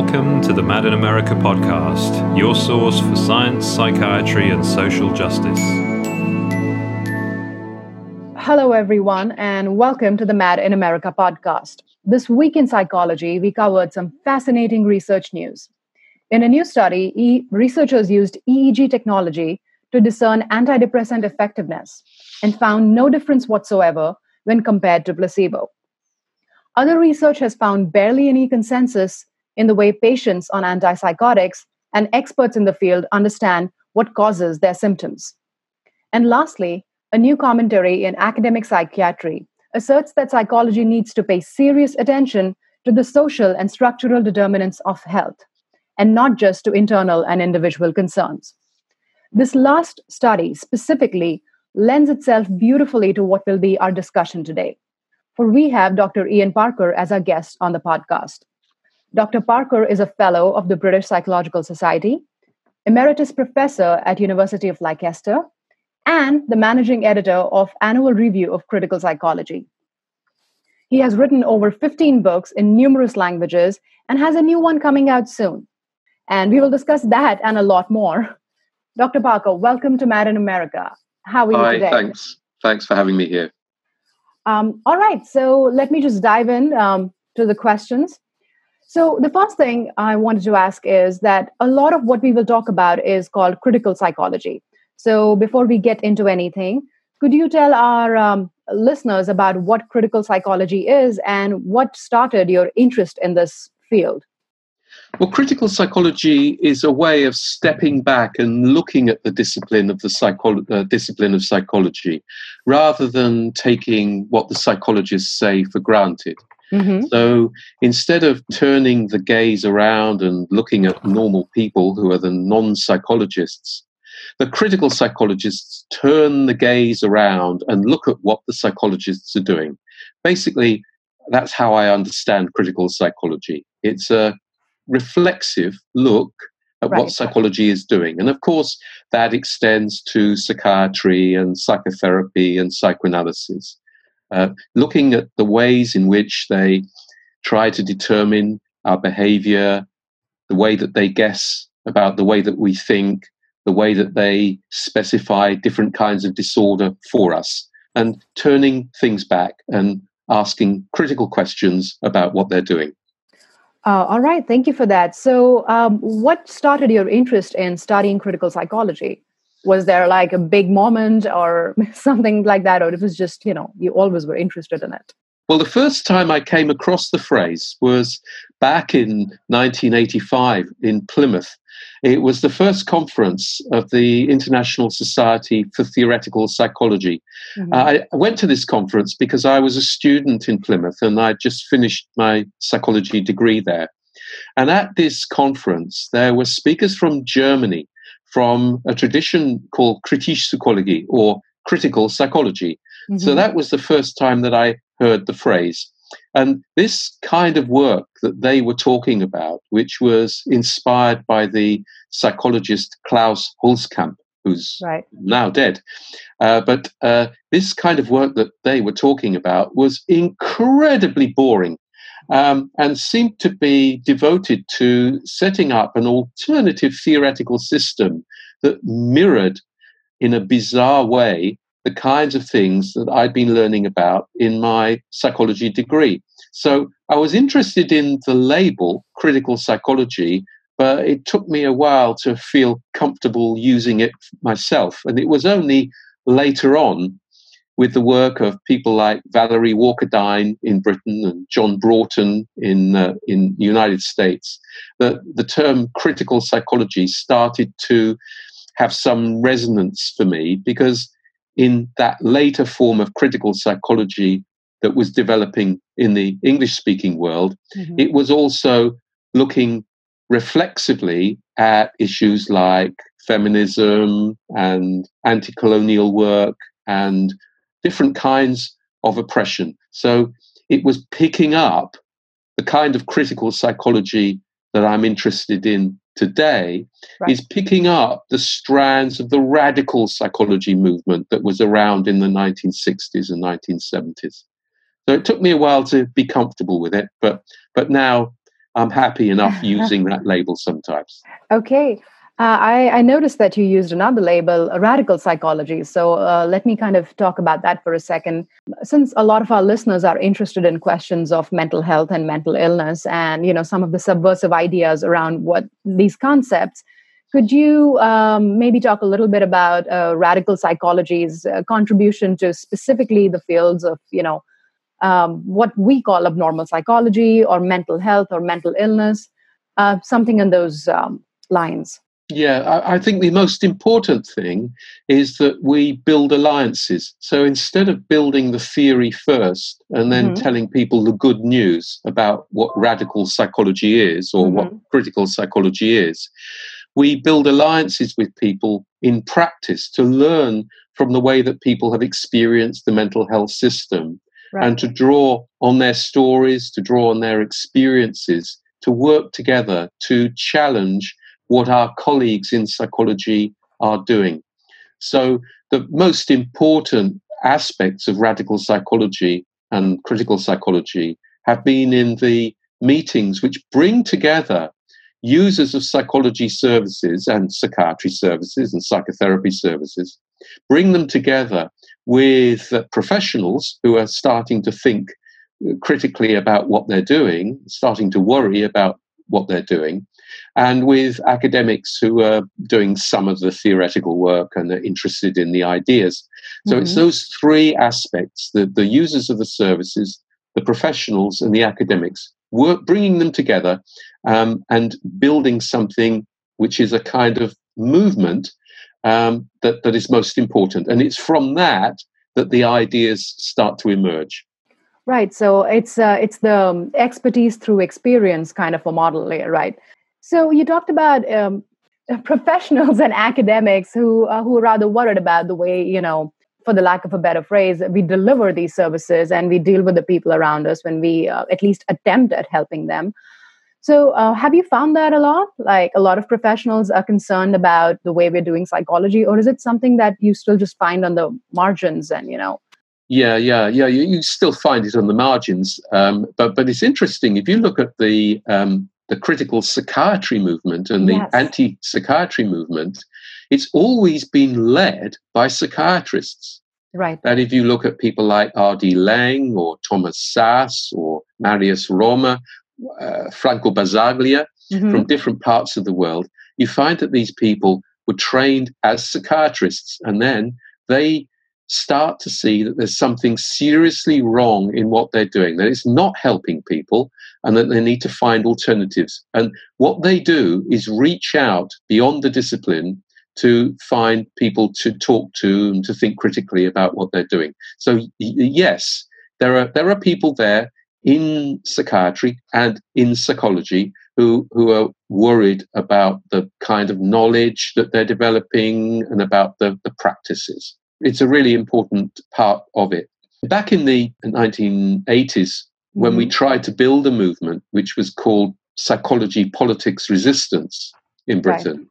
Welcome to the Mad in America podcast, your source for science, psychiatry, and social justice. Hello, everyone, and welcome to the Mad in America podcast. This week in psychology, we covered some fascinating research news. In a new study, e- researchers used EEG technology to discern antidepressant effectiveness and found no difference whatsoever when compared to placebo. Other research has found barely any consensus in the way patients on antipsychotics and experts in the field understand what causes their symptoms. And lastly, a new commentary in academic psychiatry asserts that psychology needs to pay serious attention to the social and structural determinants of health, and not just to internal and individual concerns. This last study specifically lends itself beautifully to what will be our discussion today. For we have Dr. Ian Parker as our guest on the podcast. Dr. Parker is a fellow of the British Psychological Society, emeritus professor at University of Leicester, and the managing editor of Annual Review of Critical Psychology. He has written over 15 books in numerous languages and has a new one coming out soon. And we will discuss that and a lot more. Dr. Parker, welcome to Mad in America. How are you Hi, today? thanks. Thanks for having me here. Um, all right, so let me just dive in um, to the questions. So, the first thing I wanted to ask is that a lot of what we will talk about is called critical psychology. So, before we get into anything, could you tell our um, listeners about what critical psychology is and what started your interest in this field? Well, critical psychology is a way of stepping back and looking at the discipline of the psycholo- uh, discipline of psychology, rather than taking what the psychologists say for granted. Mm-hmm. So instead of turning the gaze around and looking at normal people who are the non psychologists, the critical psychologists turn the gaze around and look at what the psychologists are doing. Basically, that's how I understand critical psychology. It's a reflexive look at right. what psychology is doing. And of course, that extends to psychiatry and psychotherapy and psychoanalysis. Uh, looking at the ways in which they try to determine our behavior, the way that they guess about the way that we think, the way that they specify different kinds of disorder for us, and turning things back and asking critical questions about what they're doing. Uh, all right, thank you for that. So, um, what started your interest in studying critical psychology? Was there like a big moment or something like that or it was just you know you always were interested in it? Well the first time i came across the phrase was back in 1985 in plymouth. It was the first conference of the international society for theoretical psychology. Mm-hmm. uh, i went to this conference because i was a student in plymouth and i'd just finished my psychology degree there. And at this conference there were speakers from germany from a tradition called Kritische Psychologie or critical psychology. Mm-hmm. So that was the first time that I heard the phrase. And this kind of work that they were talking about, which was inspired by the psychologist Klaus Holzkamp, who's right. now dead. Uh, but uh, this kind of work that they were talking about was incredibly boring um, and seemed to be devoted to setting up an alternative theoretical system that mirrored, in a bizarre way, the kinds of things that I'd been learning about in my psychology degree. So I was interested in the label critical psychology, but it took me a while to feel comfortable using it myself. And it was only later on with the work of people like Valerie Walkerdine in Britain and John Broughton in uh, in the United States, that the term critical psychology started to have some resonance for me because in that later form of critical psychology that was developing in the English speaking world, mm-hmm. it was also looking reflexively at issues like feminism and anti colonial work and different kinds of oppression. So it was picking up the kind of critical psychology that I'm interested in today right. is picking up the strands of the radical psychology movement that was around in the 1960s and 1970s. So it took me a while to be comfortable with it, but but now I'm happy enough using that label sometimes. Okay. Uh, I, I, noticed that you used another label, radical psychology. So uh, let me kind of talk about that for a second. Since a lot of our listeners are interested in questions of mental health and mental illness, and you know some of the subversive ideas around what these concepts, could you um, maybe talk a little bit about uh, radical psychology's uh, contribution to specifically the fields of you know um, what we call abnormal psychology or mental health or mental illness, uh, something in those um, lines? Yeah, I, I, think the most important thing is that we build alliances. So instead of building the theory first and then mm-hmm. telling people the good news about what radical psychology is or mm-hmm. what critical psychology is, we build alliances with people in practice to learn from the way that people have experienced the mental health system right. and to draw on their stories, to draw on their experiences, to work together to challenge what our colleagues in psychology are doing. So, the most important aspects of radical psychology and critical psychology have been in the meetings which bring together users of psychology services and psychiatry services and psychotherapy services, bring them together with professionals who are starting to think critically about what they're doing, starting to worry about what they're doing, and with academics who are doing some of the theoretical work and are interested in the ideas. So mm-hmm. it's those three aspects the, the users of the services, the professionals, and the academics, work, bringing them together um, and building something which is a kind of movement um, that, that is most important. And it's from that that the ideas start to emerge. Right. So it's uh, it's the um, expertise through experience kind of a model, right? So you talked about um, professionals and academics who uh, who are rather worried about the way you know, for the lack of a better phrase, we deliver these services and we deal with the people around us when we uh, at least attempt at helping them. So, uh, have you found that a lot? Like a lot of professionals are concerned about the way we're doing psychology, or is it something that you still just find on the margins and you know? Yeah, yeah, yeah. You, you still find it on the margins, um, but but it's interesting if you look at the um, the critical psychiatry movement and the yes. anti-psychiatry movement. It's always been led by psychiatrists. Right. That if you look at people like R.D. Laing or Thomas Szasz or Marius Romme uh, Franco Basaglia mm-hmm. from different parts of the world, you find that these people were trained as psychiatrists and then they start to see that there's something seriously wrong in what they're doing, that it's not helping people, and that they need to find alternatives. And what they do is reach out beyond the discipline to find people to talk to and to think critically about what they're doing. So, yes, there are, there are people there in psychiatry and in psychology who, who are worried about the kind of knowledge that they're developing and about the, the practices. It's a really important part of it. Back in the 1980s, when we mm-hmm. tried to build a movement which was called Psychology Politics Resistance in Britain, right.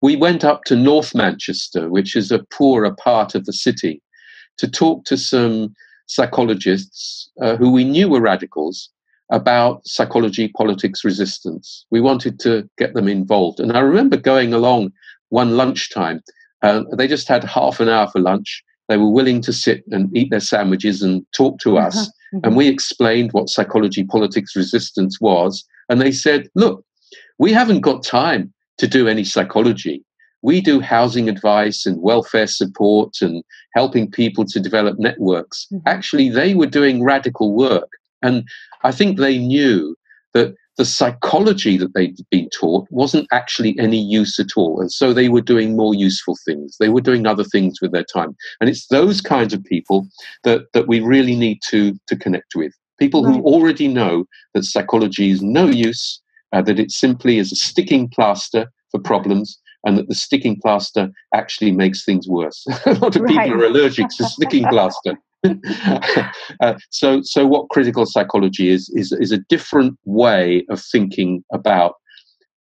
we went up to North Manchester, which is a poorer part of the city, to talk to some psychologists uh, who we knew were radicals about psychology, politics, resistance. We wanted to get them involved. And I remember going along one lunchtime. Uh, they just had half an hour for lunch. They were willing to sit and eat their sandwiches and talk to us. Uh-huh. Mm-hmm. And we explained what psychology, politics, resistance was. And they said, look, we haven't got time to do any psychology we do housing advice and welfare support and helping people to develop networks. Mm-hmm. Actually, they were doing radical work. And I think they knew that the psychology that they'd been taught wasn't actually any use at all. And so they were doing more useful things. They were doing other things with their time. And it's those kinds of people that, that we really need to, to connect with. People who already know that psychology is no use, uh, that it simply is a sticking plaster for problems, and that the sticking plaster actually makes things worse. a lot of right. people are allergic to sticking plaster. uh, so, so what critical psychology is, is is a different way of thinking about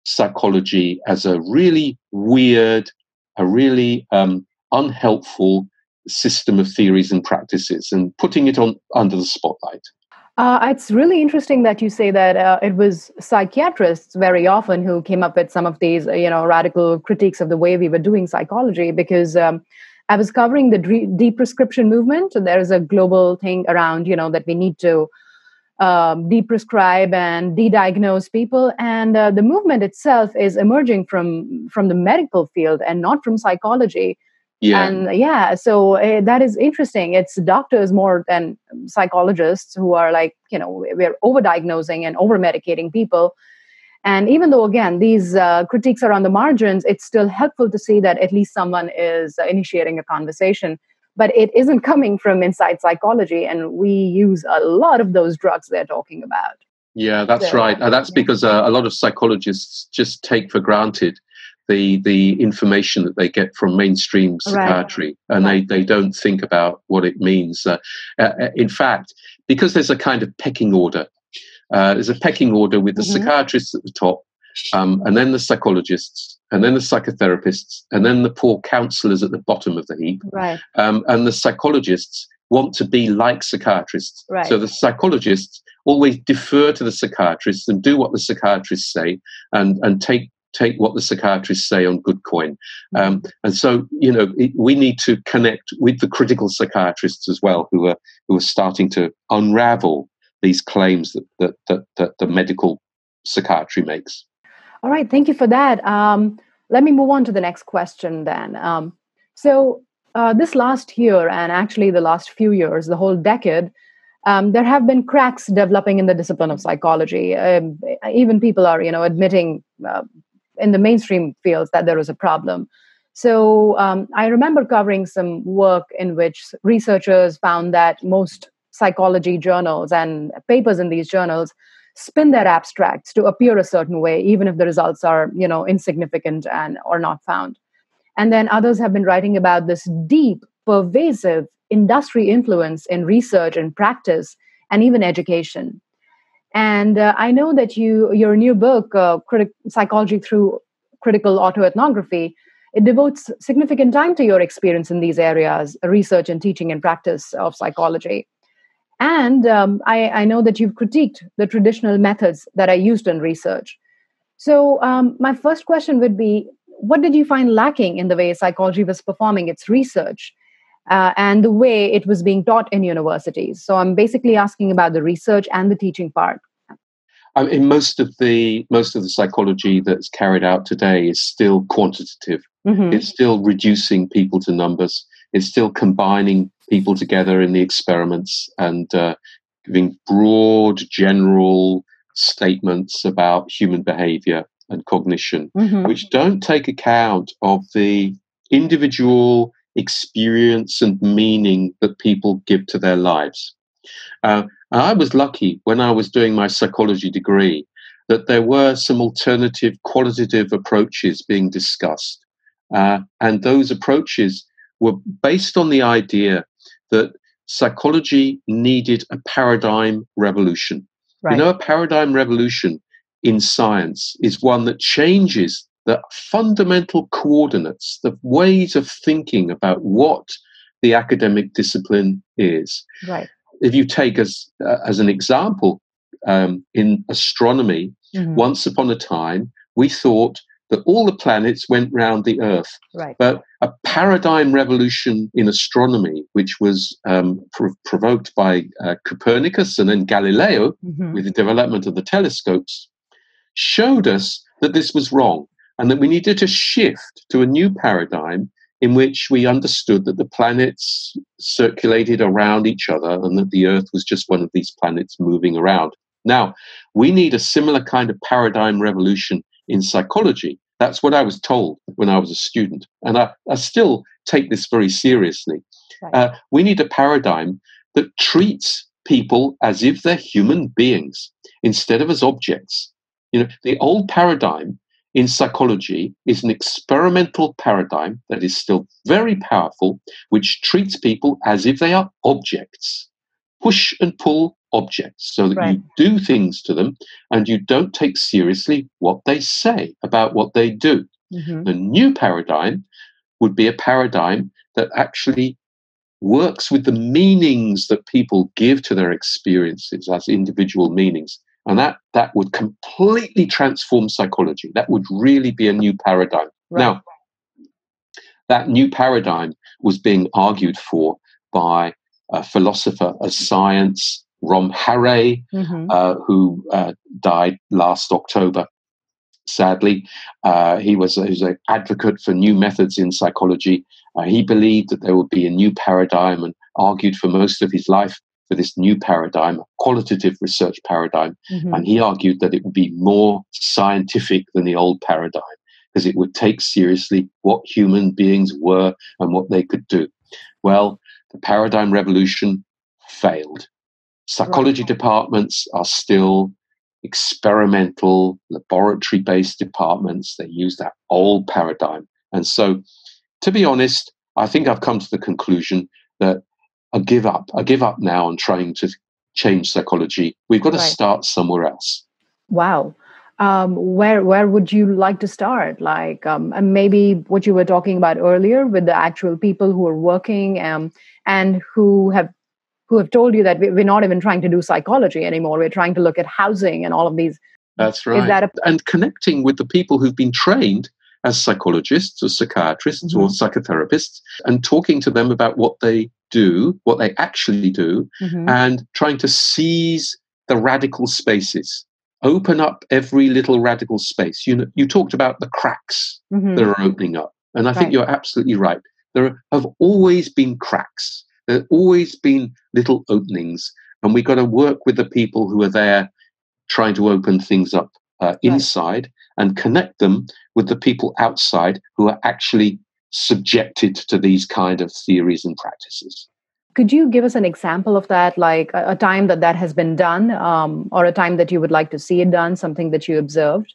psychology as a really weird, a really um, unhelpful system of theories and practices, and putting it on under the spotlight. Uh, it's really interesting that you say that uh, it was psychiatrists very often who came up with some of these, you know, radical critiques of the way we were doing psychology. Because um, I was covering the de-prescription movement. There is a global thing around, you know, that we need to um, de-prescribe and de-diagnose people, and uh, the movement itself is emerging from from the medical field and not from psychology. Yeah. And yeah, so uh, that is interesting. It's doctors more than psychologists who are like, you know, we're over-diagnosing and over medicating people. And even though, again, these uh, critiques are on the margins, it's still helpful to see that at least someone is uh, initiating a conversation. But it isn't coming from inside psychology. And we use a lot of those drugs they're talking about. Yeah, that's so, right. Uh, that's because uh, a lot of psychologists just take for granted the the information that they get from mainstream psychiatry, right. and right. they they don't think about what it means. Uh, uh, uh, in fact, because there's a kind of pecking order. Uh, there's a pecking order with the mm-hmm. psychiatrists at the top, um, and then the psychologists, and then the psychotherapists, and then the poor counselors at the bottom of the heap. Right. Um, and the psychologists want to be like psychiatrists. Right. So the psychologists always defer to the psychiatrists and do what the psychiatrists say and, and take take what the psychiatrists say on good coin. Um, and so, you know, it, we need to connect with the critical psychiatrists as well, who are who are starting to unravel these claims that that that, that the medical psychiatry makes. All right, thank you for that. Um, let me move on to the next question then. Um, so, uh, this last year, and actually the last few years, the whole decade, um, there have been cracks developing in the discipline of psychology. Um, even people are, you know, admitting uh, in the mainstream fields that there was a problem. So um, I remember covering some work in which researchers found that most psychology journals and papers in these journals spin their abstracts to appear a certain way, even if the results are, you know, insignificant and or not found. And then others have been writing about this deep, pervasive industry influence in research and practice and even education. And uh, I know that you your new book, uh, Critic- Psychology Through Critical Autoethnography, it devotes significant time to your experience in these areas, research and teaching and practice of psychology. And um, I, I, know that you've critiqued the traditional methods that are used in research. So, um, my first question would be what did you find lacking in the way psychology was performing its research? uh, and the way it was being taught in universities. So I'm basically asking about the research and the teaching part. Um, in most of the most of the psychology that's carried out today is still quantitative. Mm-hmm. It's still reducing people to numbers. It's still combining people together in the experiments and uh, giving broad, general statements about human behavior and cognition, mm-hmm. which don't take account of the individual experience and meaning that people give to their lives. Uh, I was lucky when I was doing my psychology degree that there were some alternative qualitative approaches being discussed. Uh, and those approaches were based on the idea that psychology needed a paradigm revolution. Right. You know, a paradigm revolution in science is one that changes the fundamental coordinates, the ways of thinking about what the academic discipline is. Right. If you take as uh, as an example um, in astronomy, mm-hmm. once upon a time we thought that all the planets went round the Earth. Right. But a paradigm revolution in astronomy, which was um, provoked by uh, Copernicus and then Galileo mm-hmm. with the development of the telescopes, showed us that this was wrong and that we needed to shift to a new paradigm in which we understood that the planets circulated around each other and that the Earth was just one of these planets moving around. Now, we need a similar kind of paradigm revolution in psychology. That's what I was told when I was a student. And I, I still take this very seriously. Right. Uh, we need a paradigm that treats people as if they're human beings instead of as objects. You know, the old paradigm in psychology is an experimental paradigm that is still very powerful, which treats people as if they are objects, push and pull objects, so that right. you do things to them and you don't take seriously what they say about what they do. Mm-hmm. The new paradigm would be a paradigm that actually works with the meanings that people give to their experiences as individual meanings. And that, that would completely transform psychology. That would really be a new paradigm. Right. Now, that new paradigm was being argued for by a philosopher of science, Rom Harré, mm-hmm. uh, who uh, died last October. Sadly, uh, he was, he was an advocate for new methods in psychology. Uh, he believed that there would be a new paradigm and argued for most of his life for this new paradigm, a qualitative research paradigm. Mm-hmm. And he argued that it would be more scientific than the old paradigm because it would take seriously what human beings were and what they could do. Well, the paradigm revolution failed. Psychology right. departments are still experimental, laboratory based departments. They use that old paradigm. And so, to be honest, I think I've come to the conclusion that I give up. I give up now on trying to change psychology. We've got to right. start somewhere else. Wow. Um, where where would you like to start? Like um, and maybe what you were talking about earlier with the actual people who are working um, and who have who have told you that we're not even trying to do psychology anymore. We're trying to look at housing and all of these. That's right. That a- and connecting with the people who've been trained as psychologists or psychiatrists mm-hmm. or psychotherapists and talking to them about what they do, what they actually do, mm-hmm. and trying to seize the radical spaces. Open up every little radical space. You know, you talked about the cracks mm-hmm. that are opening up, and I right. think you're absolutely right. There have always been cracks there have always been little openings, and we've got to work with the people who are there trying to open things up uh, inside right. and connect them with the people outside who are actually subjected to these kind of theories and practices. Could you give us an example of that, like a, a time that that has been done, um, or a time that you would like to see it done, something that you observed,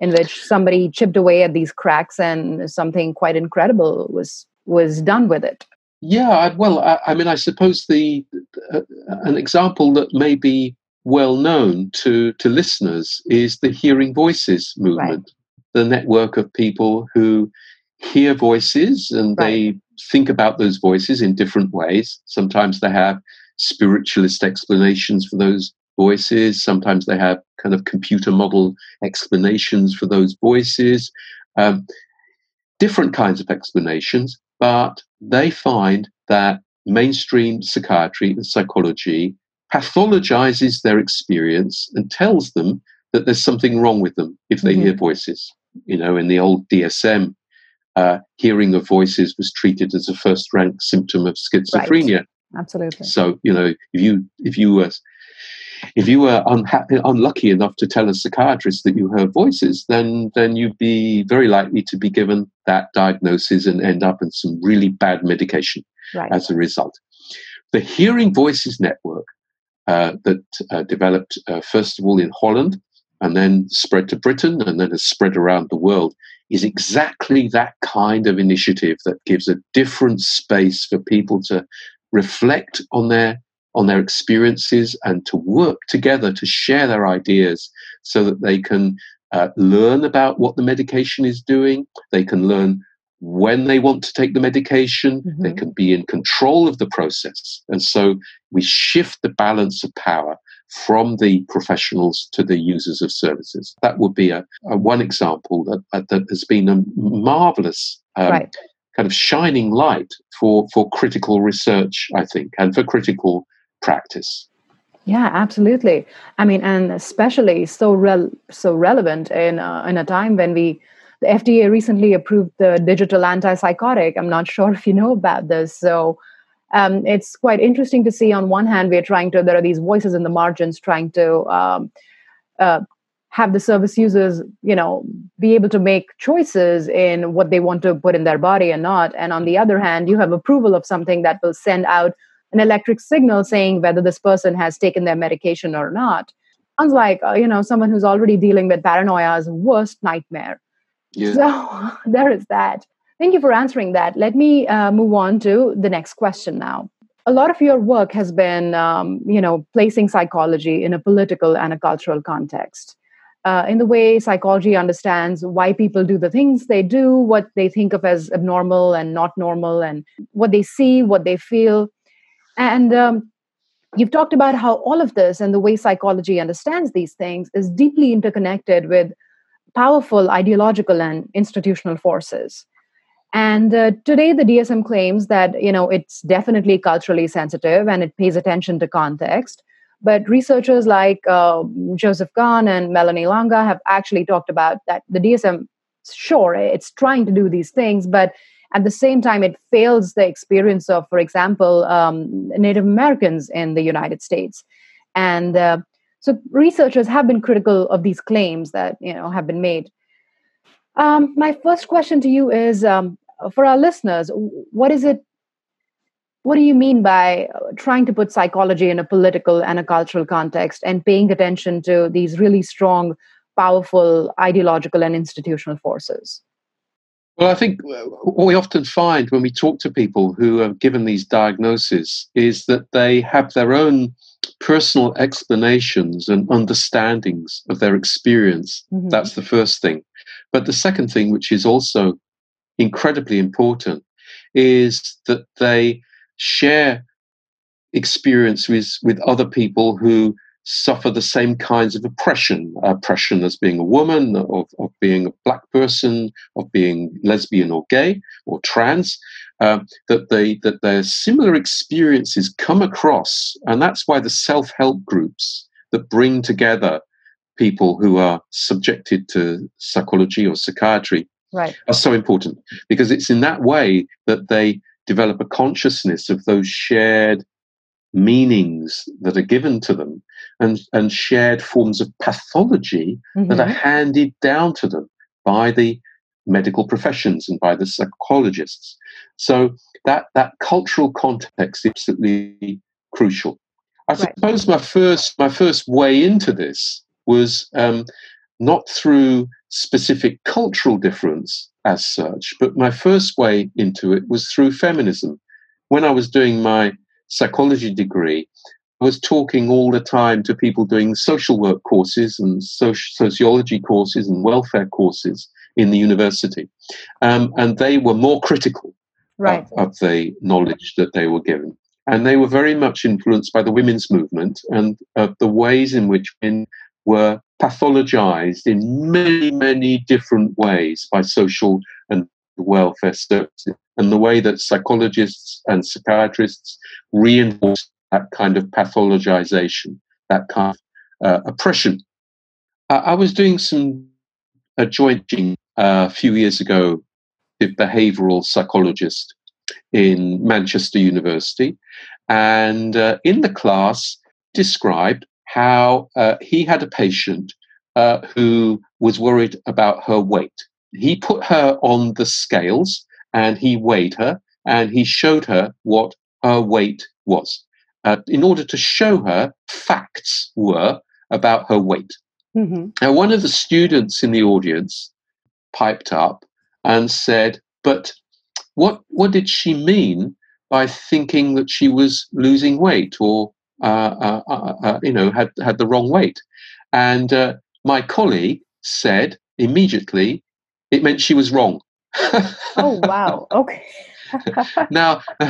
in which somebody chipped away at these cracks and something quite incredible was was done with it? Yeah, well, I, I mean, I suppose the uh, an example that may be well known to to listeners is the Hearing Voices movement, right. the network of people who hear voices and right. they think about those voices in different ways. Sometimes they have spiritualist explanations for those voices. Sometimes they have kind of computer model explanations for those voices. Um, different kinds of explanations, but they find that mainstream psychiatry and psychology pathologizes their experience and tells them that there's something wrong with them if they mm-hmm. hear voices. You know, in the old DSM, uh, hearing of voices was treated as a first rank symptom of schizophrenia. Right. Absolutely. So, you know, if you if you were if you were unhappy, unlucky enough to tell a psychiatrist that you heard voices, then then you'd be very likely to be given that diagnosis and end up in some really bad medication right. as a result. The Hearing Voices Network uh, that uh, developed uh, first of all in Holland and then spread to Britain and then has spread around the world is exactly that kind of initiative that gives a different space for people to reflect on their on their experiences and to work together to share their ideas so that they can uh, learn about what the medication is doing. They can learn when they want to take the medication. Mm-hmm. They can be in control of the process. And so we shift the balance of power from the professionals to the users of services. That would be a, a one example that, uh, that has been a marvelous um, right. kind of shining light for, for critical research, I think, and for critical practice. Yeah, absolutely. I mean, and especially so rel- so relevant in uh, in a time when we the FDA recently approved the digital antipsychotic. I'm not sure if you know about this. So um, it's quite interesting to see. On one hand, we're trying to there are these voices in the margins trying to um, uh, have the service users, you know, be able to make choices in what they want to put in their body and not. And on the other hand, you have approval of something that will send out an electric signal saying whether this person has taken their medication or not. Sounds like uh, you know someone who's already dealing with paranoia's worst nightmare. Yeah. So there is that. Thank you for answering that. Let me uh, move on to the next question now. A lot of your work has been, um, you know, placing psychology in a political and a cultural context. uh, in the way psychology understands why people do the things they do, what they think of as abnormal and not normal, and what they see, what they feel. And um, you've talked about how all of this and the way psychology understands these things is deeply interconnected with powerful ideological and institutional forces. And uh, today, the DSM claims that you know it's definitely culturally sensitive and it pays attention to context. But researchers like uh, Joseph Kahn and Melanie Lange have actually talked about that the DSM, sure, it's trying to do these things, but at the same time, it fails the experience of, for example, um, Native Americans in the United States. And uh, so researchers have been critical of these claims that you know have been made. Um, my first question to you is um, for our listeners, what is it what do you mean by uh, trying to put psychology in a political and a cultural context and paying attention to these really strong, powerful ideological and institutional forces? Well, I think uh, what we often find when we talk to people who are given these diagnoses is that they have their own personal explanations and understandings of their experience. Mm-hmm. That's the first thing. But the second thing, which is also incredibly important, is that they share experiences with other people who suffer the same kinds of oppression oppression as being a woman of, of being a black person of being lesbian or gay or trans uh, that they that their similar experiences come across and that's why the self-help groups that bring together people who are subjected to psychology or psychiatry right. are so important because it's in that way that they develop a consciousness of those shared meanings that are given to them and, and shared forms of pathology mm-hmm. that are mm-hmm. handed down to them by the medical professions and by the psychologists. So that, that cultural context is absolutely crucial. I right. suppose my first my first way into this was um, not through specific cultural difference as such, but my first way into it was through feminism. When I was doing my psychology degree, I was talking all the time to people doing social work courses and sociology courses and welfare courses in the university. Um, and they were more critical right. of, of the knowledge that they were given. And they were very much influenced by the women's movement and uh, the ways in which women were pathologized in many, many different ways by social and welfare services, and the way that psychologists and psychiatrists reinforce that kind of pathologization, that kind of uh, oppression. Uh, I was doing some a jointing uh, a few years ago with behavioral psychologist in Manchester University, and uh, in the class described how uh, he had a patient uh, who was worried about her weight. He put her on the scales and he weighed her and he showed her what her weight was uh, in order to show her facts were about her weight. Mm-hmm. Now, one of the students in the audience piped up and said, But what, what did she mean by thinking that she was losing weight or uh, uh, uh, you know, had, had the wrong weight. And my colleague said immediately it meant she was wrong. oh, wow. Okay. now,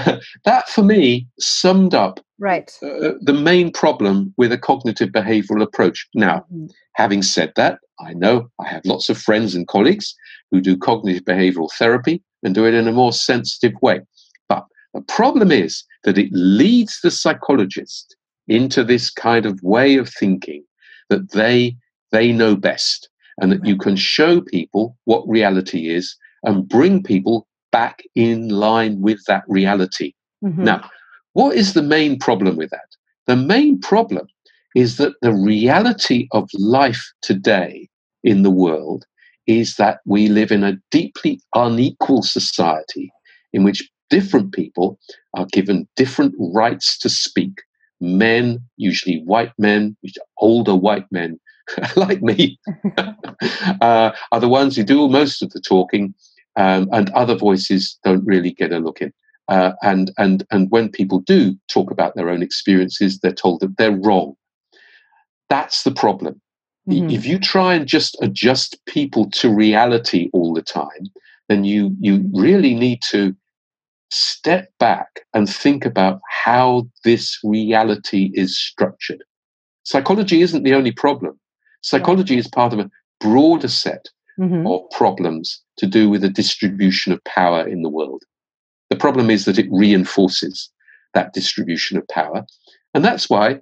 that for me summed up right uh, the main problem with a cognitive behavioral approach. Now, mm-hmm. having said that, I know I have lots of friends and colleagues who do cognitive behavioral therapy and do it in a more sensitive way. But the problem is that it leads the psychologist into this kind of way of thinking that they they know best and that you can show people what reality is and bring people back in line with that reality. Mm-hmm. Now, what is the main problem with that? The main problem is that the reality of life today in the world is that we live in a deeply unequal society in which different people are given different rights to speak, men, usually white men, older white men like me, uh, are the ones who do most of the talking, um, and other voices don't really get a look in. Uh, and and and when people do talk about their own experiences, they're told that they're wrong. That's the problem. Mm-hmm. If you try and just adjust people to reality all the time, then you you really need to step back and think about how this reality is structured. Psychology isn't the only problem. Psychology is part of a broader set mm-hmm. of problems to do with the distribution of power in the world. The problem is that it reinforces that distribution of power. And that's why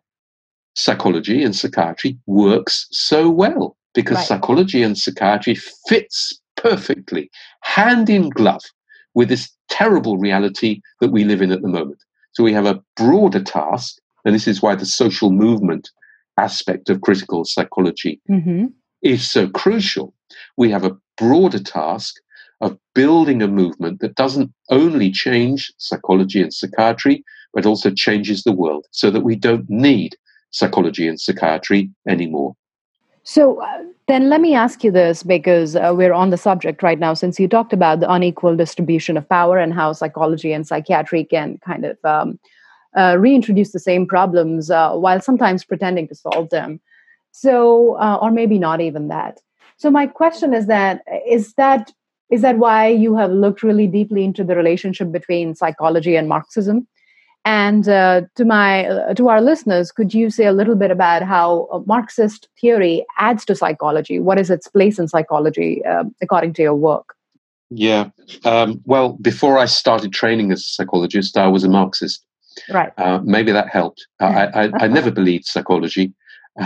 psychology and psychiatry works so well because right. psychology and psychiatry fits perfectly hand in glove with this terrible reality that we live in at the moment. So we have a broader task, and this is why the social movement aspect of critical psychology mm-hmm. is so crucial. We have a broader task of building a movement that doesn't only change psychology and psychiatry, but also changes the world so that we don't need psychology and psychiatry anymore. So uh, then let me ask you this because uh, we're on the subject right now, since you talked about the unequal distribution of power and how psychology and psychiatry can kind of um, uh, reintroduce the same problems uh, while sometimes pretending to solve them. So, uh, or maybe not even that. So my question is that is that is that why you have looked really deeply into the relationship between psychology and Marxism? And uh, to my uh, to our listeners, could you say a little bit about how Marxist theory adds to psychology? What is its place in psychology, uh, according to your work? Yeah. Um, well, before I started training as a psychologist, I was a Marxist. Right. Uh, maybe that helped. I, I, I never believed psychology.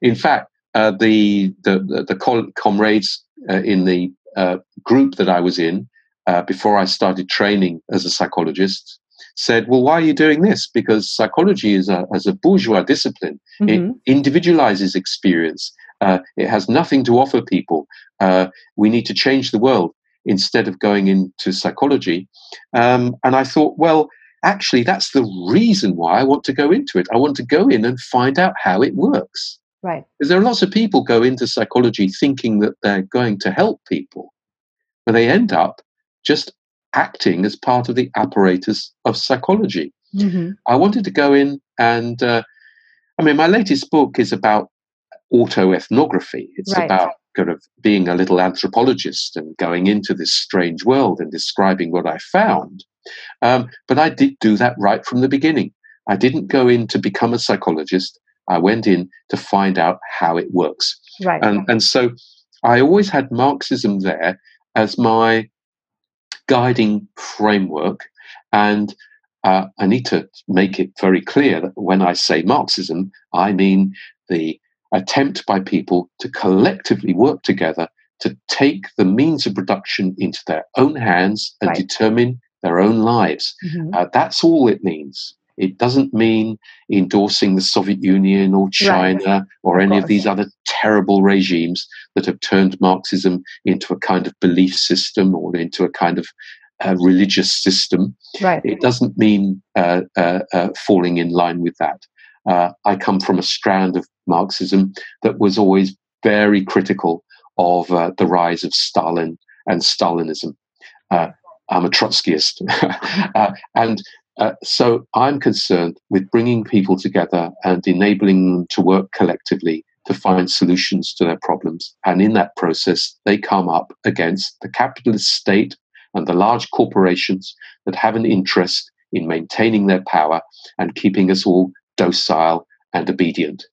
in fact, uh, the, the the comrades uh, in the group that I was in uh, before I started training as a psychologist, said, Well, why are you doing this? Because psychology is a, as a bourgeois discipline, mm-hmm. it individualizes experience. Uh, it has nothing to offer people. Uh, we need to change the world instead of going into psychology. Um, and I thought, well, actually, that's the reason why I want to go into it. I want to go in and find out how it works. Right. Because there are lots of people go into psychology thinking that they're going to help people, but they end up just acting as part of the apparatus of psychology. Mm-hmm. I wanted to go in and, uh, I mean, my latest book is about autoethnography. It's right. about kind of being a little anthropologist and going into this strange world and describing what I found. Um, but I did do that right from the beginning. I didn't go in to become a psychologist. I went in to find out how it works. Right. And, and so I always had Marxism there as my guiding framework. And uh, I need to make it very clear that when I say Marxism, I mean the attempt by people to collectively work together to take the means of production into their own hands and right. determine their own lives. Mm-hmm. Uh, that's all it means. It doesn't mean endorsing the Soviet Union or China right. or of any course. of these other terrible regimes that have turned Marxism into a kind of belief system or into a kind of uh, religious system. Right. It doesn't mean uh, uh, uh falling in line with that. Uh, I come from a strand of Marxism that was always very critical of uh, the rise of Stalin and Stalinism. I'm a Trotskyist. and uh, so I'm concerned with bringing people together and enabling them to work collectively to find solutions to their problems. And in that process, they come up against the capitalist state and the large corporations that have an interest in maintaining their power and keeping us all docile and obedient.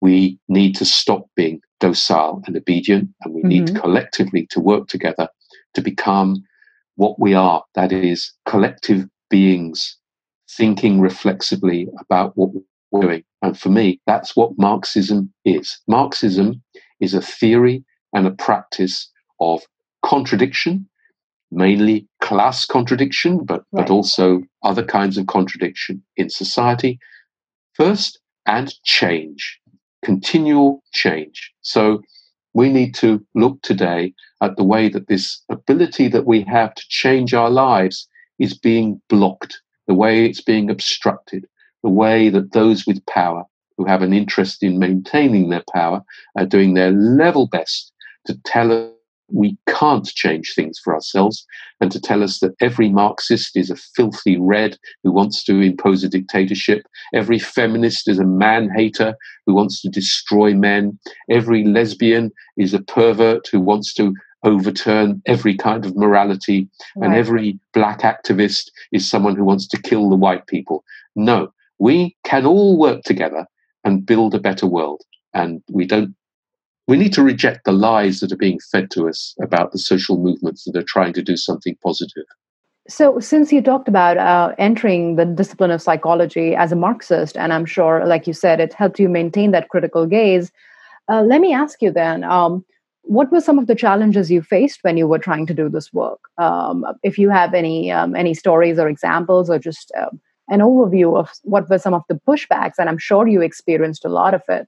We need to stop being docile and obedient, and we mm-hmm. need collectively to work together to become what we are that is, collective beings thinking reflexively about what we're doing. And for me, that's what Marxism is. Marxism is a theory and a practice of contradiction, mainly class contradiction, but, right. but also other kinds of contradiction in society. First, and change, continual change. So we need to look today at the way that this ability that we have to change our lives is being blocked, the way it's being obstructed, the way that those with power who have an interest in maintaining their power are doing their level best to tell we can't change things for ourselves, and to tell us that every Marxist is a filthy red who wants to impose a dictatorship, every feminist is a man hater who wants to destroy men, every lesbian is a pervert who wants to overturn every kind of morality, right. and every black activist is someone who wants to kill the white people. No, we can all work together and build a better world. And we don't we need to reject the lies that are being fed to us about the social movements that are trying to do something positive. So, since you talked about uh, entering the discipline of psychology as a Marxist, and I'm sure, like you said, it helped you maintain that critical gaze, uh, let me ask you then um, what were some of the challenges you faced when you were trying to do this work? Um, if you have any um, any stories or examples, or just um, an overview of what were some of the pushbacks, and I'm sure you experienced a lot of it.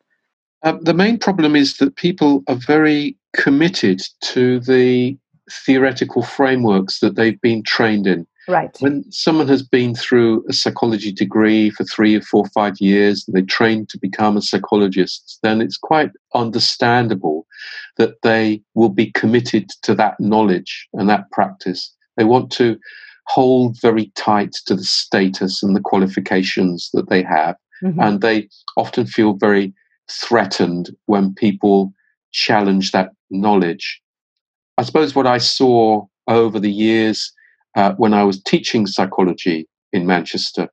Uh, the main problem is that people are very committed to the theoretical frameworks that they've been trained in. Right. When someone has been through a psychology degree for three or four, five years, they trained to become a psychologist, then it's quite understandable that they will be committed to that knowledge and that practice. They want to hold very tight to the status and the qualifications that they have. Mm-hmm. And they often feel very threatened when people challenge that knowledge. I suppose what I saw over the years uh, when I was teaching psychology in Manchester,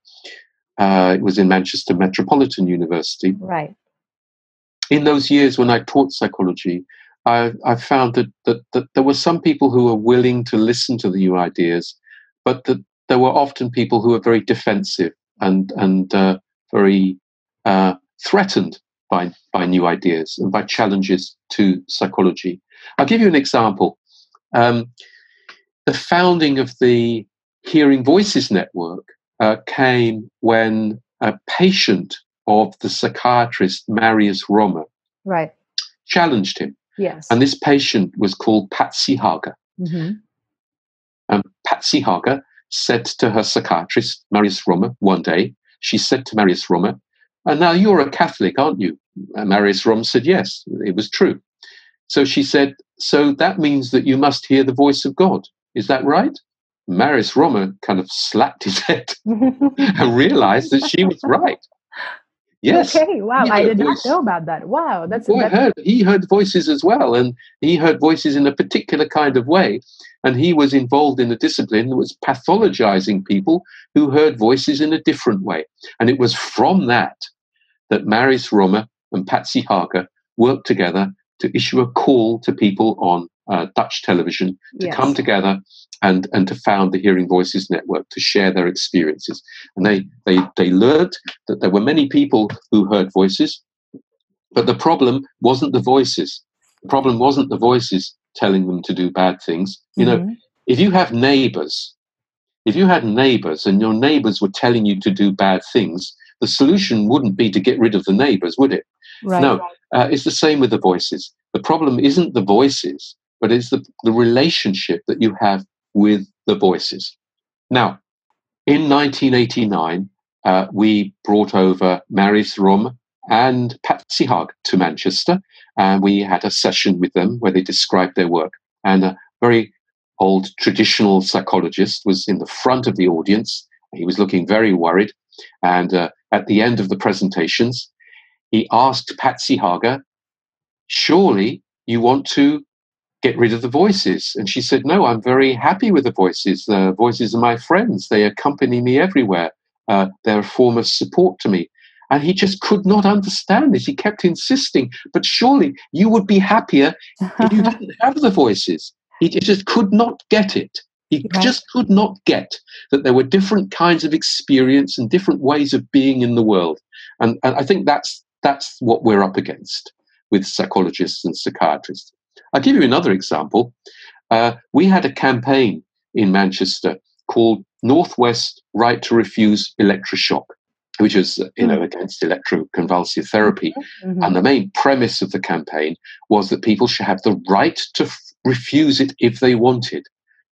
uh, it was in Manchester Metropolitan University. Right. In those years when I taught psychology, I, I found that, that, that there were some people who were willing to listen to the new ideas, but that there were often people who were very defensive and, and uh, very uh, threatened by, by new ideas and by challenges to psychology. I'll give you an example. Um, the founding of the Hearing Voices Network uh, came when a patient of the psychiatrist Marius Romme right. challenged him. Yes. And this patient was called Patsy Hage. Mm-hmm. And Patsy Hage said to her psychiatrist, Marius Romme, one day, she said to Marius Romme, and now you're a Catholic, aren't you? And Marius Romme said, yes, it was true. So she said, so that means that you must hear the voice of God. Is that right? Marius Romme kind of slapped his head and realized that she was right. Yes. Okay. Wow. I did not know about that. Wow. That's. Well, that's... heard, he heard voices as well, and he heard voices in a particular kind of way, and he was involved in a discipline that was pathologizing people who heard voices in a different way, and it was from that that Marius Romme and Patsy Hage worked together to issue a call to people on uh, Dutch television to yes. come together and, and to found the Hearing Voices Network to share their experiences. And they, they, they learned that there were many people who heard voices, but the problem wasn't the voices. The problem wasn't the voices telling them to do bad things. You mm-hmm. know, if you have neighbors, if you had neighbors and your neighbors were telling you to do bad things, the solution wouldn't be to get rid of the neighbors, would it? Right. No, uh, it's the same with the voices. The problem isn't the voices, but it's the, the relationship that you have with the voices. Now, in 1989, uh, we brought over Marius Romme and Patsy Hage to Manchester, and we had a session with them where they described their work. And a very old traditional psychologist was in the front of the audience. He was looking very worried. And uh, at the end of the presentations, he asked Patsy Hage, Surely you want to get rid of the voices? And she said, No, I'm very happy with the voices. The voices are my friends, they accompany me everywhere. Uh, they're a form of support to me. And he just could not understand this. He kept insisting, but surely you would be happier if you didn't have the voices. He just could not get it. He right. just could not get that there were different kinds of experience and different ways of being in the world. And, and I think that's that's what we're up against with psychologists and psychiatrists. I'll give you another example. Uh, we had a campaign in Manchester called Northwest Right to Refuse Electroshock, which is you know mm. against electroconvulsive therapy. Mm-hmm. And the main premise of the campaign was that people should have the right to f- refuse it if they wanted.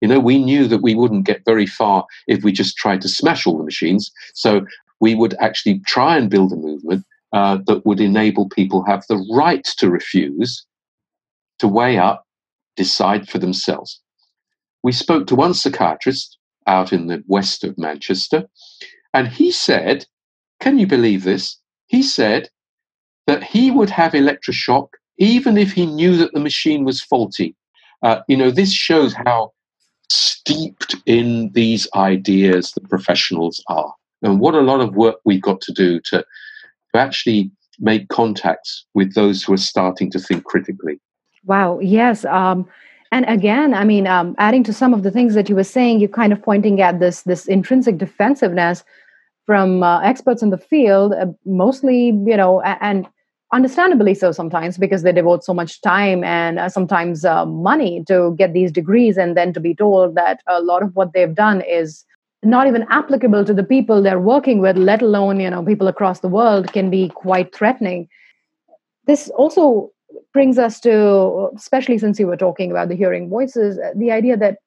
You know, we knew that we wouldn't get very far if we just tried to smash all the machines. So we would actually try and build a movement uh, that would enable people have the right to refuse, to weigh up, decide for themselves. We spoke to one psychiatrist out in the west of Manchester, and he said, Can you believe this? He said that he would have electroshock even if he knew that the machine was faulty. Uh, you know, this shows how steeped in these ideas the professionals are, and what a lot of work we've got to do to, to actually make contacts with those who are starting to think critically. Wow. Yes. Um, and again, I mean, um, adding to some of the things that you were saying, you're kind of pointing at this this intrinsic defensiveness from uh, experts in the field, uh, mostly, you know, and understandably so sometimes because they devote so much time and uh, sometimes uh, money to get these degrees and then to be told that a lot of what they've done is not even applicable to the people they're working with let alone you know people across the world can be quite threatening. This also brings us to especially since you were talking about the hearing voices uh, the idea that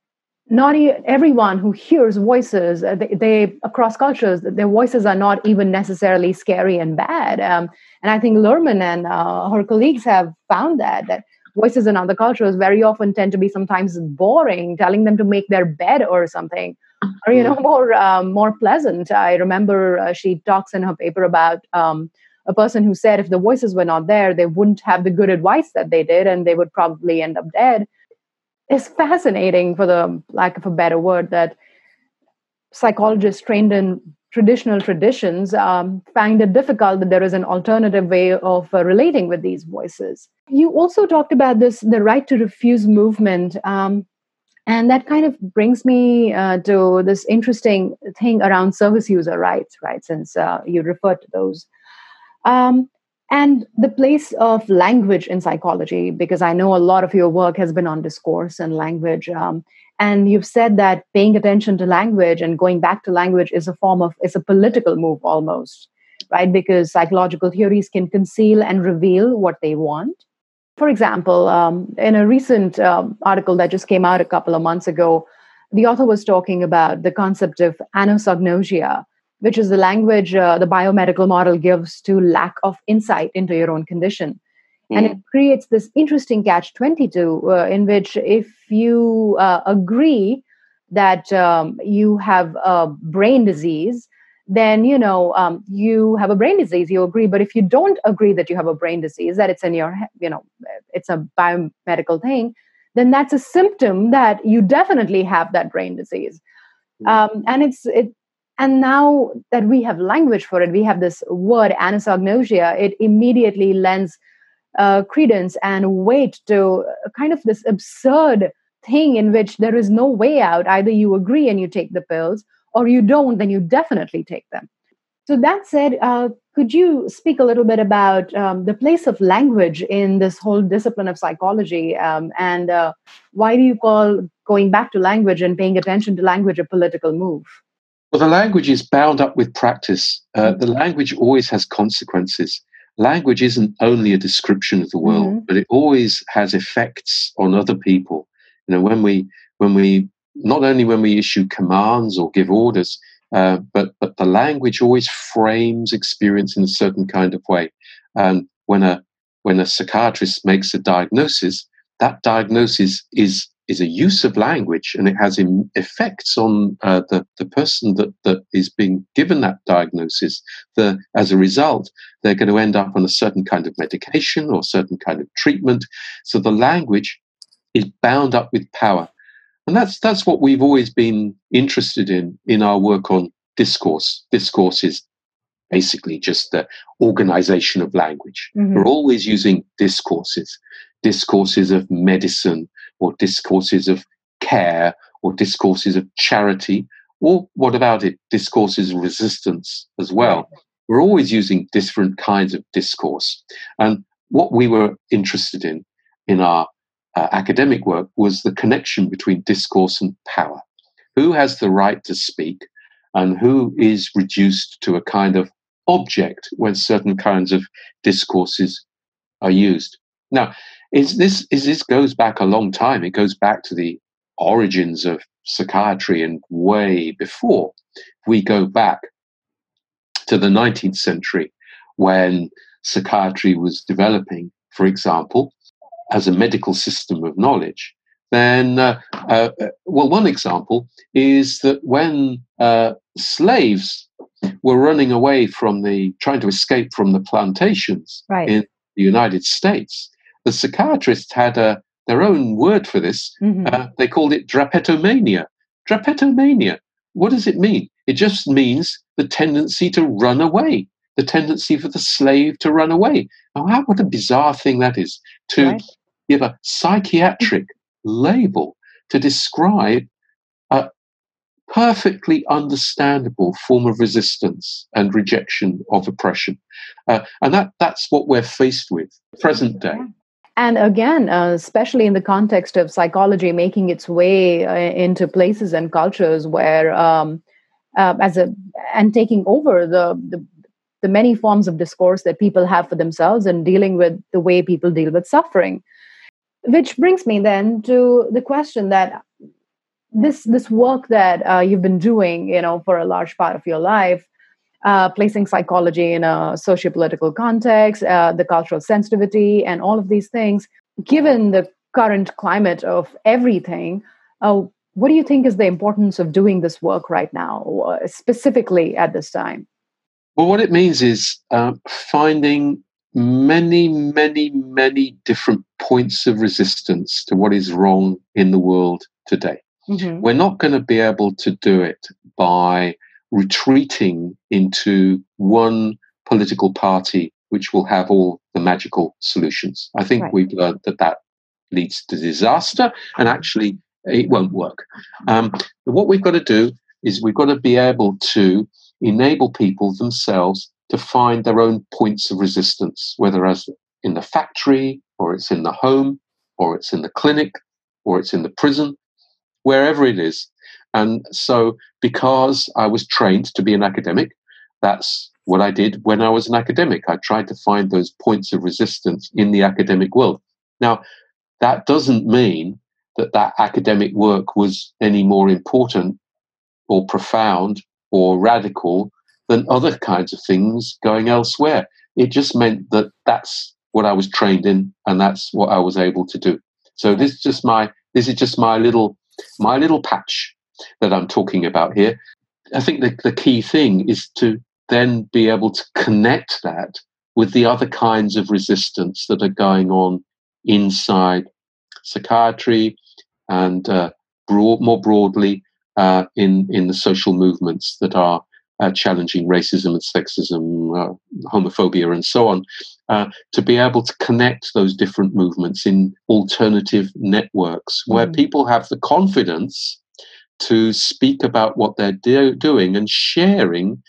not everyone who hears voices uh, they, they, across cultures their voices are not even necessarily scary and bad um, and i think Luhrmann and uh, her colleagues have found that that voices in other cultures very often tend to be sometimes boring telling them to make their bed or something or you know mm-hmm. more um, more pleasant i remember uh, she talks in her paper about um, a person who said if the voices were not there they wouldn't have the good advice that they did and they would probably end up dead it's fascinating for the lack of a better word that psychologists trained in traditional traditions um, find it difficult that there is an alternative way of uh, relating with these voices you also talked about this the right to refuse movement um, and that kind of brings me uh, to this interesting thing around service user rights, right? Since uh, you referred to those. Um, and the place of language in psychology, because I know a lot of your work has been on discourse and language. Um, and you've said that paying attention to language and going back to language is a form of, it's a political move almost, right? Because psychological theories can conceal and reveal what they want for example, um, in a recent um, article that just came out a couple of months ago, the author was talking about the concept of anosognosia, which is the language uh, the biomedical model gives to lack of insight into your own condition. Mm. And it creates this interesting catch 22 uh, in which, if you uh, agree that um, you have a brain disease, then you know um, you have a brain disease you agree but if you don't agree that you have a brain disease that it's in your you know it's a biomedical thing then that's a symptom that you definitely have that brain disease hmm. um, and it's it and now that we have language for it we have this word anosognosia it immediately lends uh, credence and weight to kind of this absurd thing in which there is no way out either you agree and you take the pills or you don't, then you definitely take them. So, that said, uh, could you speak a little bit about um, the place of language in this whole discipline of psychology? Um, and uh, why do you call going back to language and paying attention to language a political move? Well, the language is bound up with practice. Uh, mm-hmm. The language always has consequences. Language isn't only a description of the world, mm-hmm. but it always has effects on other people. You know, when we when we not only when we issue commands or give orders, uh, but but the language always frames experience in a certain kind of way. And when a when a psychiatrist makes a diagnosis, that diagnosis is is a use of language, and it has Im- effects on uh, the the person that that is being given that diagnosis. The as a result, they're going to end up on a certain kind of medication or certain kind of treatment. So the language is bound up with power and that's that's what we've always been interested in in our work on discourse. Discourse is basically just the organization of language. Mm-hmm. We're always using discourses, discourses of medicine, or discourses of care, or discourses of charity, or what about it, discourses of resistance as well. We're always using different kinds of discourse. And what we were interested in in our uh, academic work was the connection between discourse and power. Who has the right to speak and who is reduced to a kind of object when certain kinds of discourses are used. Now, is this is this goes back a long time. It goes back to the origins of psychiatry and way before. We go back to the 19th century when psychiatry was developing, for example, as a medical system of knowledge, then, uh, uh, well, one example is that when uh, slaves were running away from the, trying to escape from the plantations right. in the United States, the psychiatrists had a, their own word for this. Mhm. Uh, they called it drapetomania. Drapetomania. What does it mean? It just means the tendency to run away, the tendency for the slave to run away. Now, how, what a bizarre thing that is to Right. give a psychiatric label to describe a perfectly understandable form of resistance and rejection of oppression. Uh, and that, that's what we're faced with present day. And again, uh, especially in the context of psychology making its way uh, into places and cultures where, um, uh, as a and taking over the, the the many forms of discourse that people have for themselves and dealing with the way people deal with suffering, which brings me then to the question that this this work that uh, you've been doing, you know, for a large part of your life, uh, placing psychology in a socio-political context, uh, the cultural sensitivity, and all of these things. Given the current climate of everything, uh, what do you think is the importance of doing this work right now, uh, specifically at this time? Well, what it means is uh, finding many, many, many different points of resistance to what is wrong in the world today. Mm-hmm. We're not going to be able to do it by retreating into one political party which will have all the magical solutions. I think Right. we've learned that that leads to disaster and actually it won't work. Um, what we've got to do is we've got to be able to enable people themselves to find their own points of resistance, whether as in the factory or it's in the home or it's in the clinic or it's in the prison, wherever it is. And so, because I was trained to be an academic, that's what I did when I was an academic. I tried to find those points of resistance in the academic world. Now, that doesn't mean that that academic work was any more important or profound or radical than other kinds of things going elsewhere. It just meant that that's what I was trained in and that's what I was able to do. So this is just my this is just my little my little patch that I'm talking about here. I think the, the key thing is to then be able to connect that with the other kinds of resistance that are going on inside psychiatry and uh, broad, more broadly uh, in in the social movements that are uh, challenging racism and sexism, uh, homophobia, and so on. uh, to be able to connect those different movements in alternative networks where Mhm. people have the confidence to speak about what they're do- doing and sharing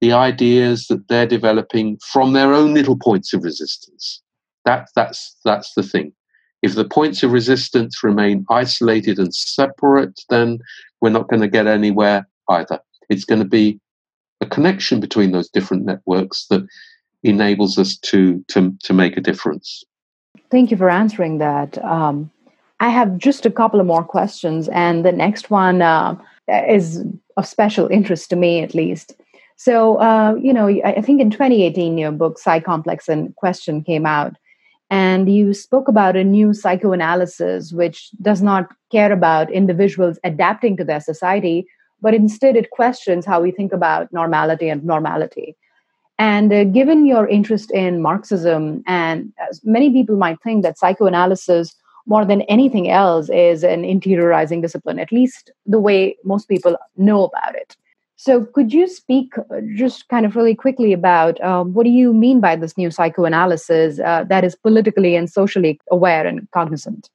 the ideas that they're developing from their own little points of resistance. That, that's, that's the thing. If the points of resistance remain isolated and separate, then we're not going to get anywhere either. It's going to be a connection between those different networks that enables us to, to, to make a difference. Thank you for answering that. Um, I have just a couple of more questions, and the next one uh, is of special interest to me, at least. So, uh, you know, I think in 2018, your book Psy Complex in Question came out, and you spoke about a new psychoanalysis which does not care about individuals adapting to their society, but instead it questions how we think about normality and normality. And uh, given your interest in Marxism, and as many people might think that psychoanalysis, more than anything else, is an interiorizing discipline, at least the way most people know about it. So, could you speak uh, just kind of really quickly about um, what do you mean by this new psychoanalysis uh, that is politically and socially aware and cognizant?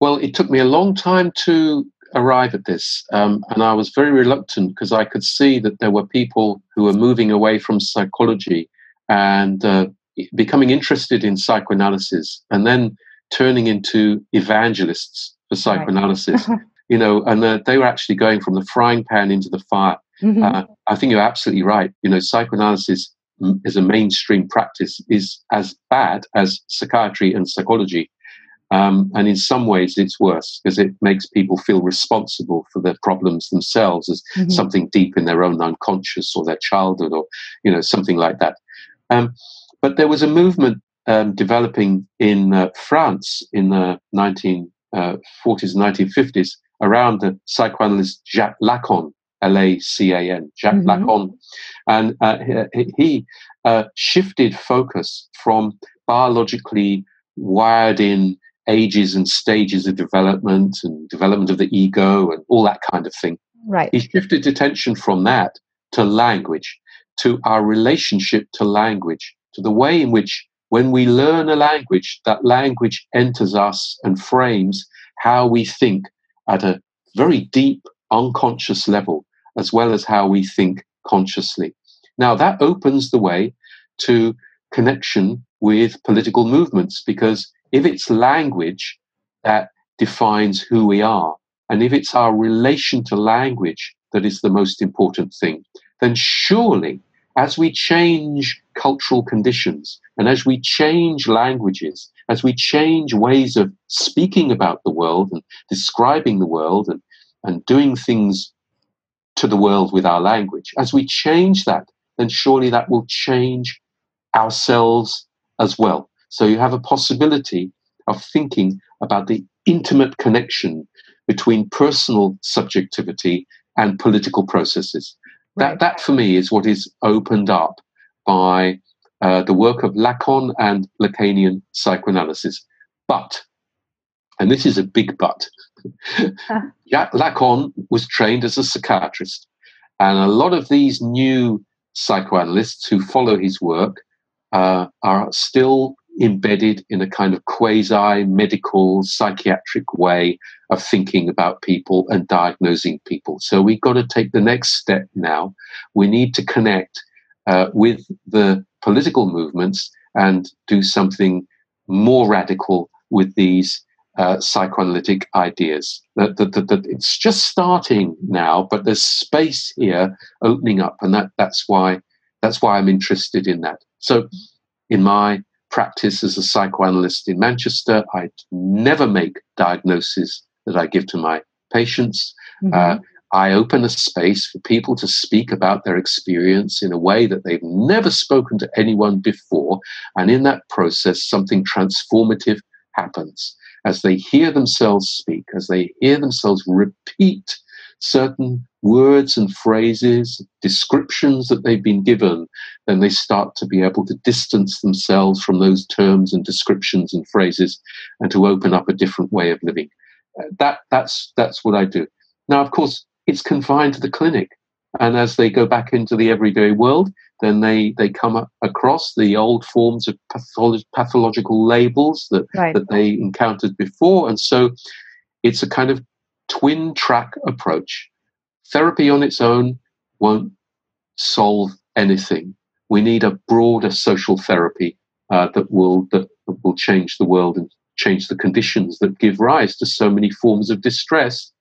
Well, it took me a long time to arrive at this, um, and I was very reluctant because I could see that there were people who were moving away from psychology and uh, becoming interested in psychoanalysis, and then turning into evangelists for psychoanalysis. You know, and uh, they were actually going from the frying pan into the fire. Mhm. Uh, I think you're absolutely right. You know, psychoanalysis mm, as a mainstream practice is as bad as psychiatry and psychology. Um, and in some ways, it's worse because it makes people feel responsible for their problems themselves as Mhm. something deep in their own unconscious or their childhood or, you know, something like that. Um, but there was a movement um, developing in uh, France in the 1940s uh, and 1950s around the psychoanalyst Jacques Lacan, L A C A N, Jacques mm-hmm. Lacan. And uh, he uh, shifted focus from biologically wired in ages and stages of development and development of the ego and all that kind of thing. Right. He shifted attention from that to language, to our relationship to language, to the way in which when we learn a language, that language enters us and frames how we think at a very deep, unconscious level, as well as how we think consciously. Now, that opens the way to connection with political movements because if it's language that defines who we are, and if it's our relation to language that is the most important thing, then surely as we change cultural conditions and as we change languages, as we change ways of speaking about the world and describing the world and, and doing things to the world with our language, as we change that, then surely that will change ourselves as well. So you have a possibility of thinking about the intimate connection between personal subjectivity and political processes. That, that for me is what is opened up by uh, the work of Lacan and Lacanian psychoanalysis. But, and this is a big but, Lacan was trained as a psychiatrist. And a lot of these new psychoanalysts who follow his work uh, are still embedded in a kind of quasi medical psychiatric way of thinking about people and diagnosing people. So we've got to take the next step now. We need to connect uh, with the political movements and do something more radical with these uh, psychoanalytic ideas. That, that, that, that, it's just starting now, but there's space here opening up, and that, that's why that's why I'm interested in that. So, in my practice as a psychoanalyst in Manchester, I never make diagnoses that I give to my patients. Mm-hmm. Uh, I open a space for people to speak about their experience in a way that they've never spoken to anyone before. And in that process, something transformative happens. As they hear themselves speak, as they hear themselves repeat certain words and phrases, descriptions that they've been given, then they start to be able to distance themselves from those terms and descriptions and phrases and to open up a different way of living. Uh, that, that's, that's what I do. Now, of course, it's confined to the clinic. And as they go back into the everyday world, then they, they come across the old forms of patholo- pathological labels that, right. that they encountered before. And so it's a kind of twin track approach. Therapy on its own won't solve anything. We need a broader social therapy uh, that will that will change the world and change the conditions that give rise to so many forms of distress.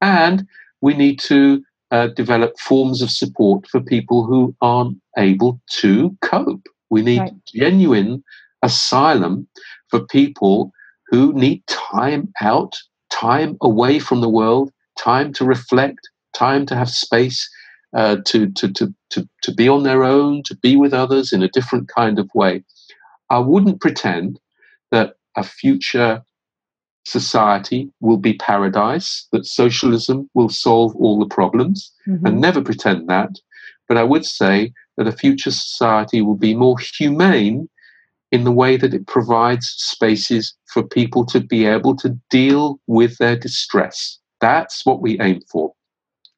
And we need to uh, develop forms of support for people who aren't able to cope. We need right. genuine asylum for people who need time out time away from the world, time to reflect, time to have space uh, to, to, to, to, to be on their own, to be with others in a different kind of way. I wouldn't pretend that a future society will be paradise, that socialism will solve all the problems, mm-hmm. and never pretend that. But I would say that a future society will be more humane in the way that it provides spaces for people to be able to deal with their distress. That's what we aim for.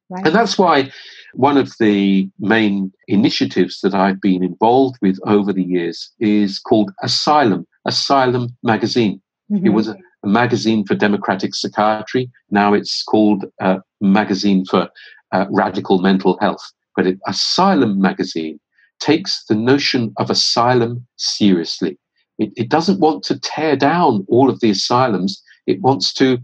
Right. And that's why one of the main initiatives that I've been involved with over the years is called Asylum, Asylum Magazine. Mm-hmm. It was a, a, magazine for democratic psychiatry. Now it's called a magazine for uh, radical mental health. But it, Asylum Magazine takes the notion of asylum seriously. It, it doesn't want to tear down all of the asylums, it wants to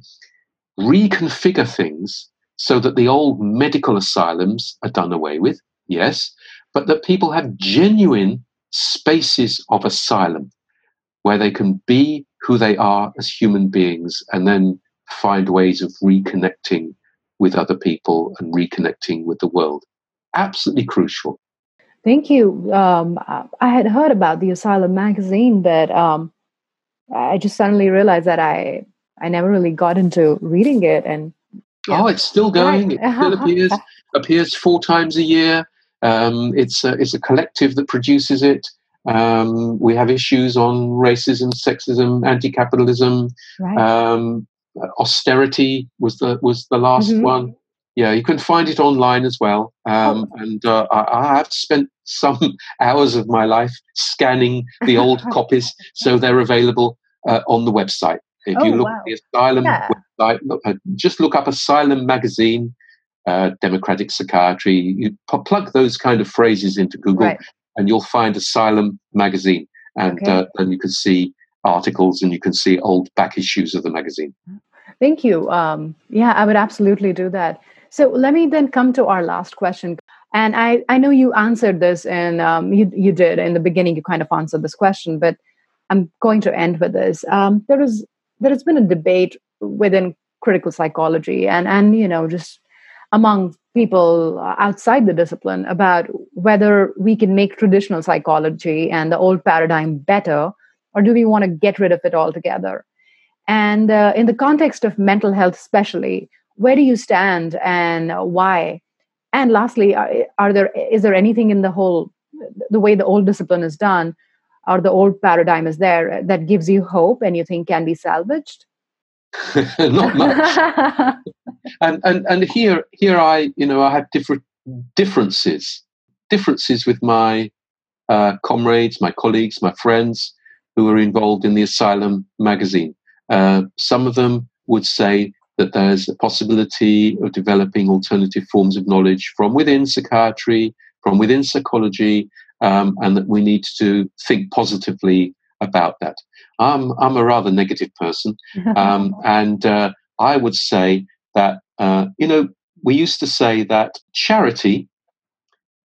reconfigure things so that the old medical asylums are done away with, yes, but that people have genuine spaces of asylum where they can be who they are as human beings and then find ways of reconnecting with other people and reconnecting with the world. Absolutely crucial. Thank you. Um, I had heard about the Asylum magazine, but um, I just suddenly realized that I I never really got into reading it. And yeah. oh, it's still going. Right. It still appears appears four times a year. Um, it's a, it's a collective that produces it. Um, we have issues on racism, sexism, anti-capitalism, right. um, austerity was the was the last mm-hmm. one. Yeah, you can find it online as well. Um, oh. And uh, I, I, have spent some hours of my life scanning the old copies, so they're available uh, on the website. If oh, you look wow. at the Asylum yeah. website, look, uh, just look up Asylum Magazine, uh, Democratic Psychiatry. You plug those kind of phrases into Google, right. and you'll find Asylum Magazine, and okay. uh, and you can see articles and you can see old back issues of the magazine. Thank you. Um, yeah, I would absolutely do that. So let me then come to our last question. And I, I know you answered this and um, you, you did in the beginning, you kind of answered this question, but I'm going to end with this. Um, there is there has been a debate within critical psychology and and you know just among people outside the discipline about whether we can make traditional psychology and the old paradigm better or do we want to get rid of it altogether and uh, in the context of mental health especially where do you stand and why? And lastly are, are there is there anything in the whole the way the old discipline is done or the old paradigm is there that gives you hope and you think can be salvaged? Not much. And, and and here here i you know i have different differences differences with my uh, comrades my colleagues my friends who are involved in the asylum magazine. Uh, some of them would say that there's a possibility of developing alternative forms of knowledge from within psychiatry, from within psychology, um, and that we need to think positively about that. I'm, I'm a rather negative person, um, and uh, I would say that, uh, you know, we used to say that charity,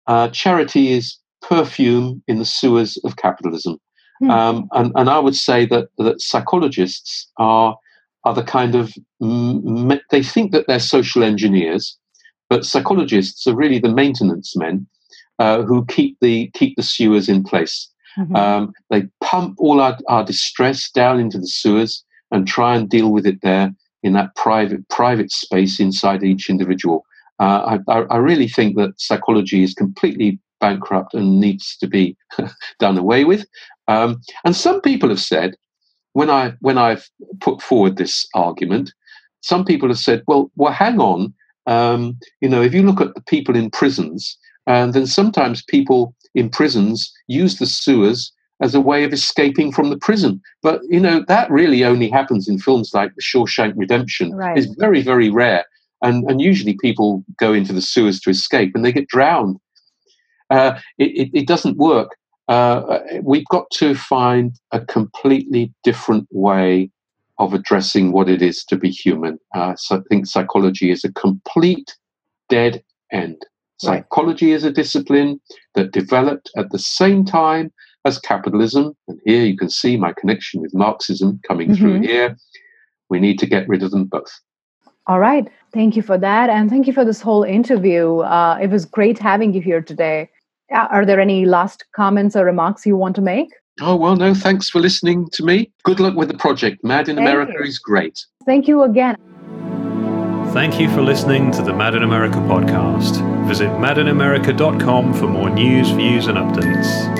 uh, charity is perfume in the sewers of capitalism. Hmm. Um, and, and I would say that, that psychologists are are the kind of they think that they're social engineers, but psychologists are really the maintenance men uh, who keep the keep the sewers in place. Mm-hmm. Um, they pump all our, our distress down into the sewers and try and deal with it there in that private private space inside each individual. Uh, I, I, really think that psychology is completely bankrupt and needs to be done away with. Um, and some people have said when I when I've put forward this argument, some people have said, "Well, well, hang on. Um, you know, if you look at the people in prisons, and then sometimes people in prisons use the sewers as a way of escaping from the prison. But you know, that really only happens in films like The Shawshank Redemption. Right. It's very, very rare, and and usually people go into the sewers to escape, and they get drowned. Uh, it, it, it doesn't work uh, we've got to find a completely different way of addressing what it is to be human. Uh, so I think psychology is a complete dead end. Right. Psychology is a discipline that developed at the same time as capitalism. And here you can see my connection with Marxism coming mm-hmm. through here. We need to get rid of them both. All right. Thank you for that. And thank you for this whole interview. Uh, it was great having you here today. Uh, are there any last comments or remarks you want to make? Oh, well, no, thanks for listening to me. Good luck with the project. Mad in Thank America you. is great. Thank you again. Thank you for listening to the Mad in America podcast. Visit madinamerica.com for more news, views, and updates.